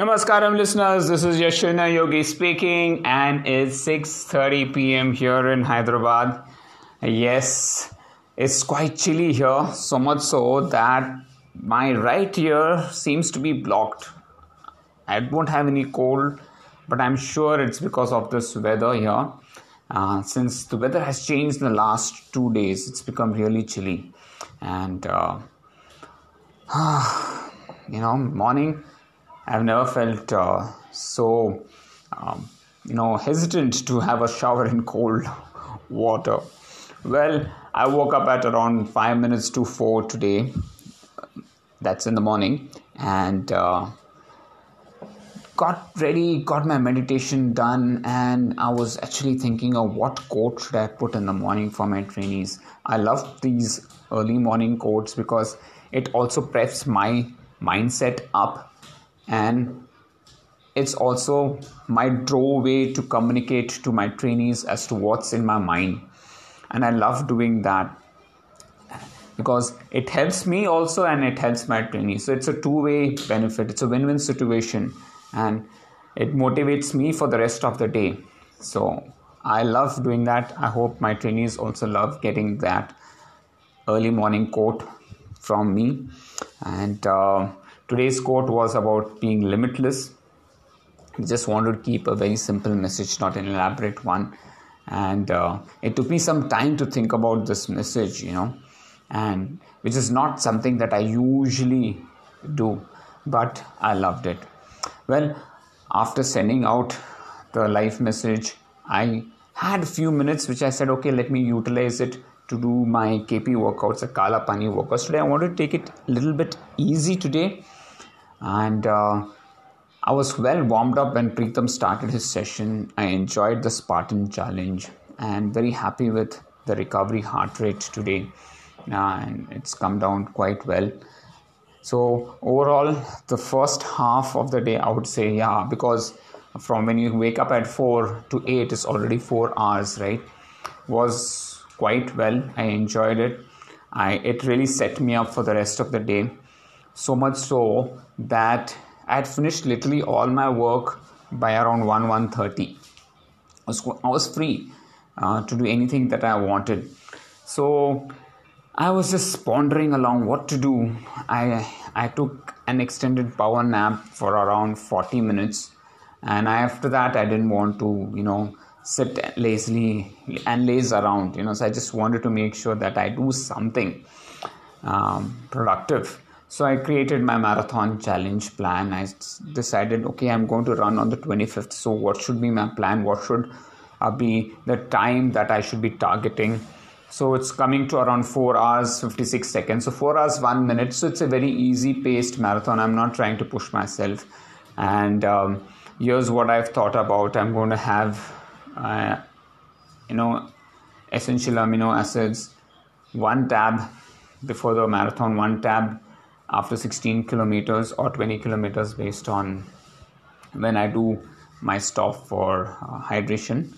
Namaskaram listeners, this is Yashuna Yogi speaking and it's 6:30 p.m. here in Hyderabad. Yes, it's quite chilly here, so much so that my right ear seems to be blocked. I won't have any cold, but I'm sure it's because of this weather here. Uh, since the weather has changed in the last two days, it's become really chilly. And, uh, you know, morning I've never felt uh, so, um, you know, hesitant to have a shower in cold water. Well, I woke up at around five minutes to four today. That's in the morning, and uh, got ready, got my meditation done, and I was actually thinking of what quote should I put in the morning for my trainees. I love these early morning quotes because it also preps my mindset up and it's also my draw way to communicate to my trainees as to what's in my mind. And i love doing that because it helps me also and it helps my trainees. So it's a two-way benefit. It's a win-win situation and it motivates me for the rest of the day. So i love doing that. I hope my trainees also love getting that early morning quote from me. And uh, Today's quote was about being limitless. Just wanted to keep a very simple message, not an elaborate one. And uh, it took me some time to think about this message, you know, and which is not something that I usually do, but I loved it. Well, after sending out the life message, I had a few minutes which I said, okay, let me utilize it to do my KP workouts, the Kala Pani workouts. Today, I want to take it a little bit easy today and uh, I was well warmed up when Preetham started his session. I enjoyed the Spartan challenge and very happy with the recovery heart rate today. And it's come down quite well. So, overall, the first half of the day, I would say, yeah, because from when you wake up at 4 to 8 is already 4 hours, right? Was quite well. I enjoyed it. I, it really set me up for the rest of the day so much so that I had finished literally all my work by around 1 1.30. I was, I free uh, to do anything that I wanted. So I was just pondering along what to do. I, I took an extended power nap for around 40 minutes. And after that, I didn't want to, you know, sit lazily and laze around, you know. So I just wanted to make sure that I do something um, productive so I created my marathon challenge plan. I decided, okay, I'm going to run on the 25th. So what should be my plan? What should uh, be the time that I should be targeting? So it's coming to around 4 hours 56 seconds. So 4 hours 1 minute. So it's a very easy paced marathon. I'm not trying to push myself. And um, here's what I've thought about. I'm going to have, uh, you know, essential amino acids, one tab before the marathon, one tab after 16 kilometers or 20 kilometers based on when I do my stop for uh, hydration.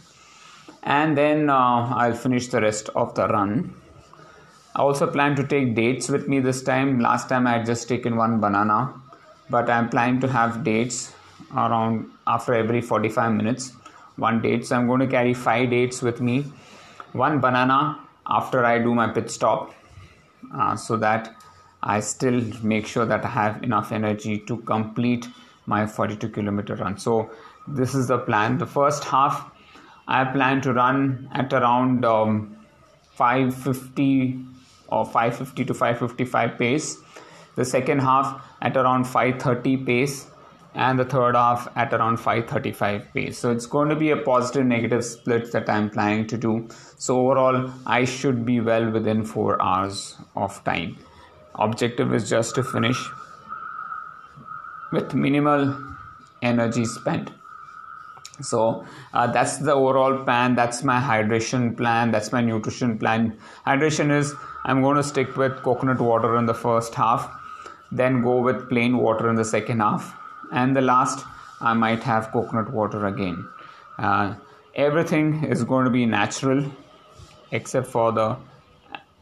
And then uh, I'll finish the rest of the run. I also plan to take dates with me this time. Last time I had just taken one banana, but I'm planning to have dates around after every 45 minutes. One date. So I'm going to carry five dates with me. One banana after I do my pit stop uh, so that I still make sure that I have enough energy to complete my 42 kilometer run. So this is the plan. The first half, I plan to run at around um, 550 or 550 to 555 pace. The second half at around 530 pace, and the third half at around 535 pace. So it's going to be a positive negative split that I'm planning to do. So overall, I should be well within four hours of time objective is just to finish with minimal energy spent. So uh, that's the overall plan. That's my hydration plan. That's my nutrition plan. Hydration is i'm going to stick with coconut water in the first half then go with plain water in the second half and the last i might have coconut water again. Uh, everything is going to be natural except for the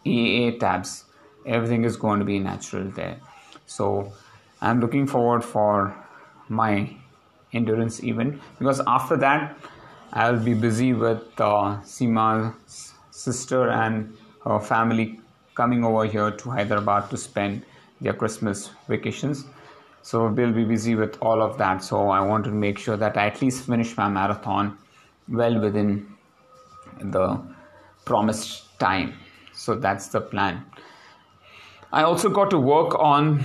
EA tabs everything is going to be natural there so i'm looking forward for my endurance event because after that I'll be busy with uh, Seema's sister and her family coming over here to Hyderabad to spend their Christmas vacations. So we'll be busy with all of that. So I want to make sure that I at least finish my marathon well within the promised time. So that's the plan. I also got to work on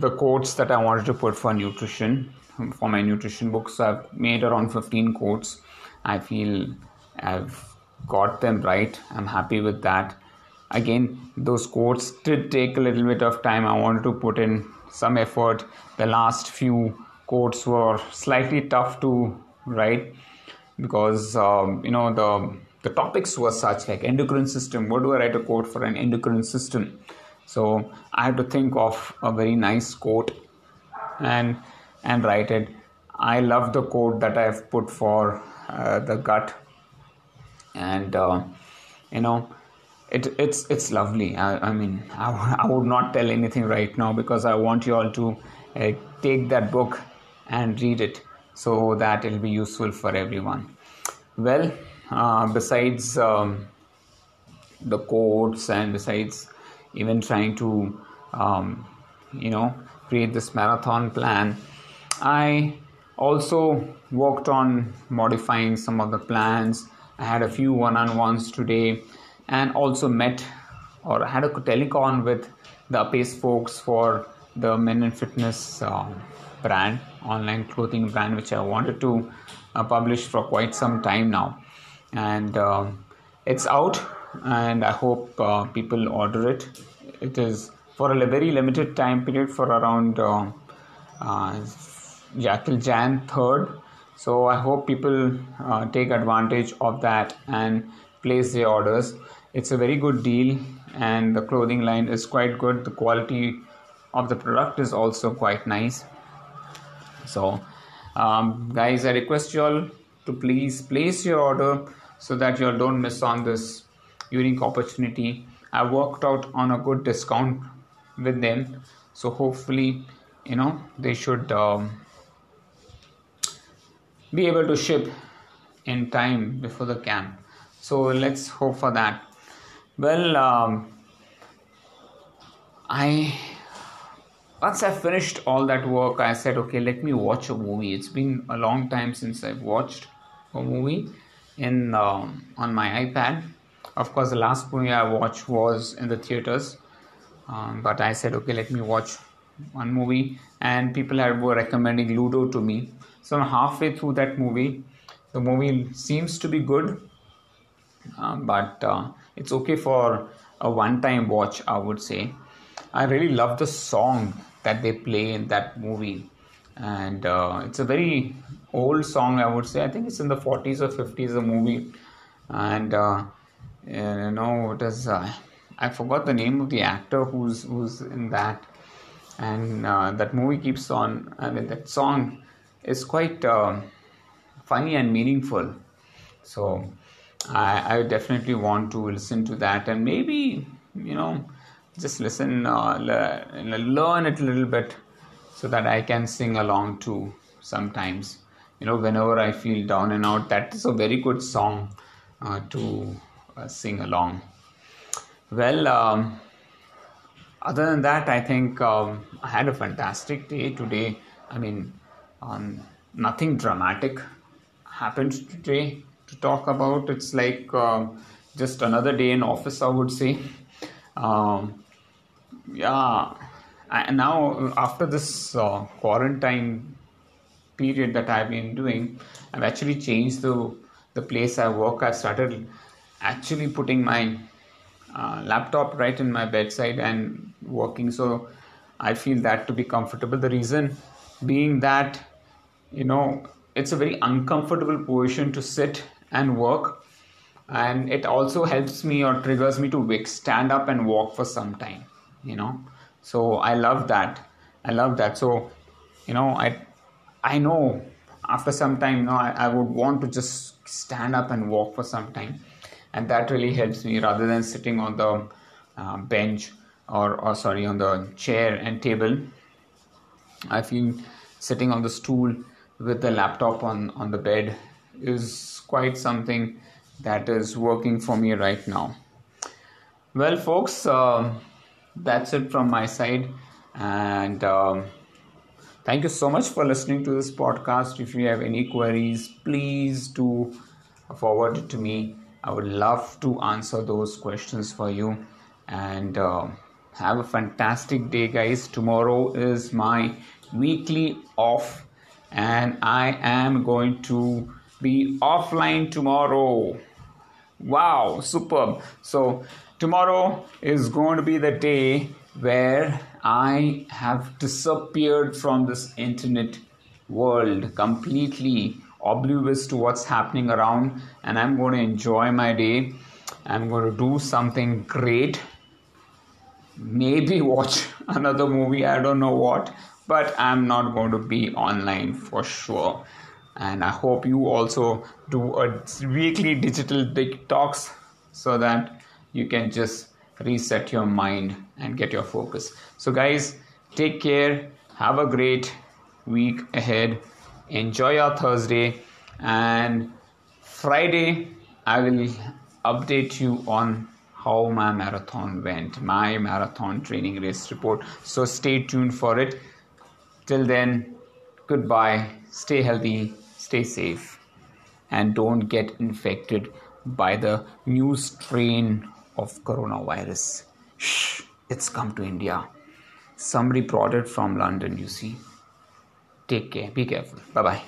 the quotes that I wanted to put for nutrition for my nutrition books. I've made around 15 quotes. I feel I've got them right. I'm happy with that. Again, those quotes did take a little bit of time. I wanted to put in some effort. The last few quotes were slightly tough to write because um, you know the the topics were such like endocrine system. What do I write a quote for an endocrine system? So I have to think of a very nice quote and and write it. I love the quote that I've put for uh, the gut, and uh, you know, it it's it's lovely. I, I mean, I, I would not tell anything right now because I want you all to uh, take that book and read it so that it'll be useful for everyone. Well, uh, besides um, the quotes and besides even trying to um, you know create this marathon plan. I also worked on modifying some of the plans. I had a few one-on-ones today and also met or had a telecon with the apace folks for the men and fitness uh, brand online clothing brand which i wanted to uh, publish for quite some time now. And uh, it's out and I hope uh, people order it. It is for a very limited time period for around uh, uh, yeah till Jan 3rd. So I hope people uh, take advantage of that and place their orders. It's a very good deal and the clothing line is quite good. The quality of the product is also quite nice. So um, guys, I request you all to please place your order so that you all don't miss on this unique opportunity. I worked out on a good discount with them, so hopefully, you know, they should um, be able to ship in time before the camp. So let's hope for that. Well, um, I once I finished all that work, I said, okay, let me watch a movie. It's been a long time since I've watched a movie in um, on my iPad of course, the last movie I watched was in the theaters, um, but I said, okay, let me watch one movie, and people had, were recommending Ludo to me. So I'm halfway through that movie. The movie seems to be good, uh, but uh, it's okay for a one-time watch, I would say. I really love the song that they play in that movie, and uh, it's a very old song, I would say. I think it's in the 40s or 50s. The movie, and uh, and you know it is uh, I forgot the name of the actor who's who's in that. And uh, that movie keeps on I mean that song is quite uh, funny and meaningful. So I, I definitely want to listen to that. And maybe you know just listen uh, learn it a little bit so that I can sing along too sometimes. You know whenever I feel down and out that is a very good song uh, to sing along. Well, um, other than that, I think um, I had a fantastic day today. I mean, um, nothing dramatic happened today to talk about. It's like uh, just another day in office, I would say. Um, yeah, and now after this uh, quarantine period that I've been doing, I've actually changed the the place I work. I've started actually putting my uh, laptop right in my bedside and working. So i feel that to be comfortable. The reason being that you know it's a very uncomfortable position to sit and work. And it also helps me or triggers me to wake, stand up and walk for some time you know. So i love that. I love that. So you know i i know after some time you know I, I would want to just stand up and walk for some time and that really helps me rather than sitting on the uh, bench or, or sorry on the chair and table i feel sitting on the stool with the laptop on, on the bed is quite something that is working for me right now. Well, folks, uh, that's it from my side. And um, thank you so much for listening to this podcast. If you have any queries, please do forward it to me. I would love to answer those questions for you. And uh, have a fantastic day, guys. Tomorrow is my weekly off, and I am going to be offline tomorrow. Wow, superb. So, tomorrow is going to be the day where I have disappeared from this internet world completely oblivious to what's happening around and I'm going to enjoy my day. I'm going to do something great. Maybe watch another movie, I don't know what, but I'm not going to be online for sure. And I hope you also do a weekly digital detox so that you can just reset your mind and get your focus. So, guys, take care. Have a great week ahead enjoy your Thursday and Friday I will update you on how my marathon went, my marathon training race report. So stay tuned for it. Till then, goodbye, stay healthy, stay safe, and don't get infected by the new strain of coronavirus. Shh, it's come to India. Somebody brought it from London, you see. Take care. Be careful. Bye bye.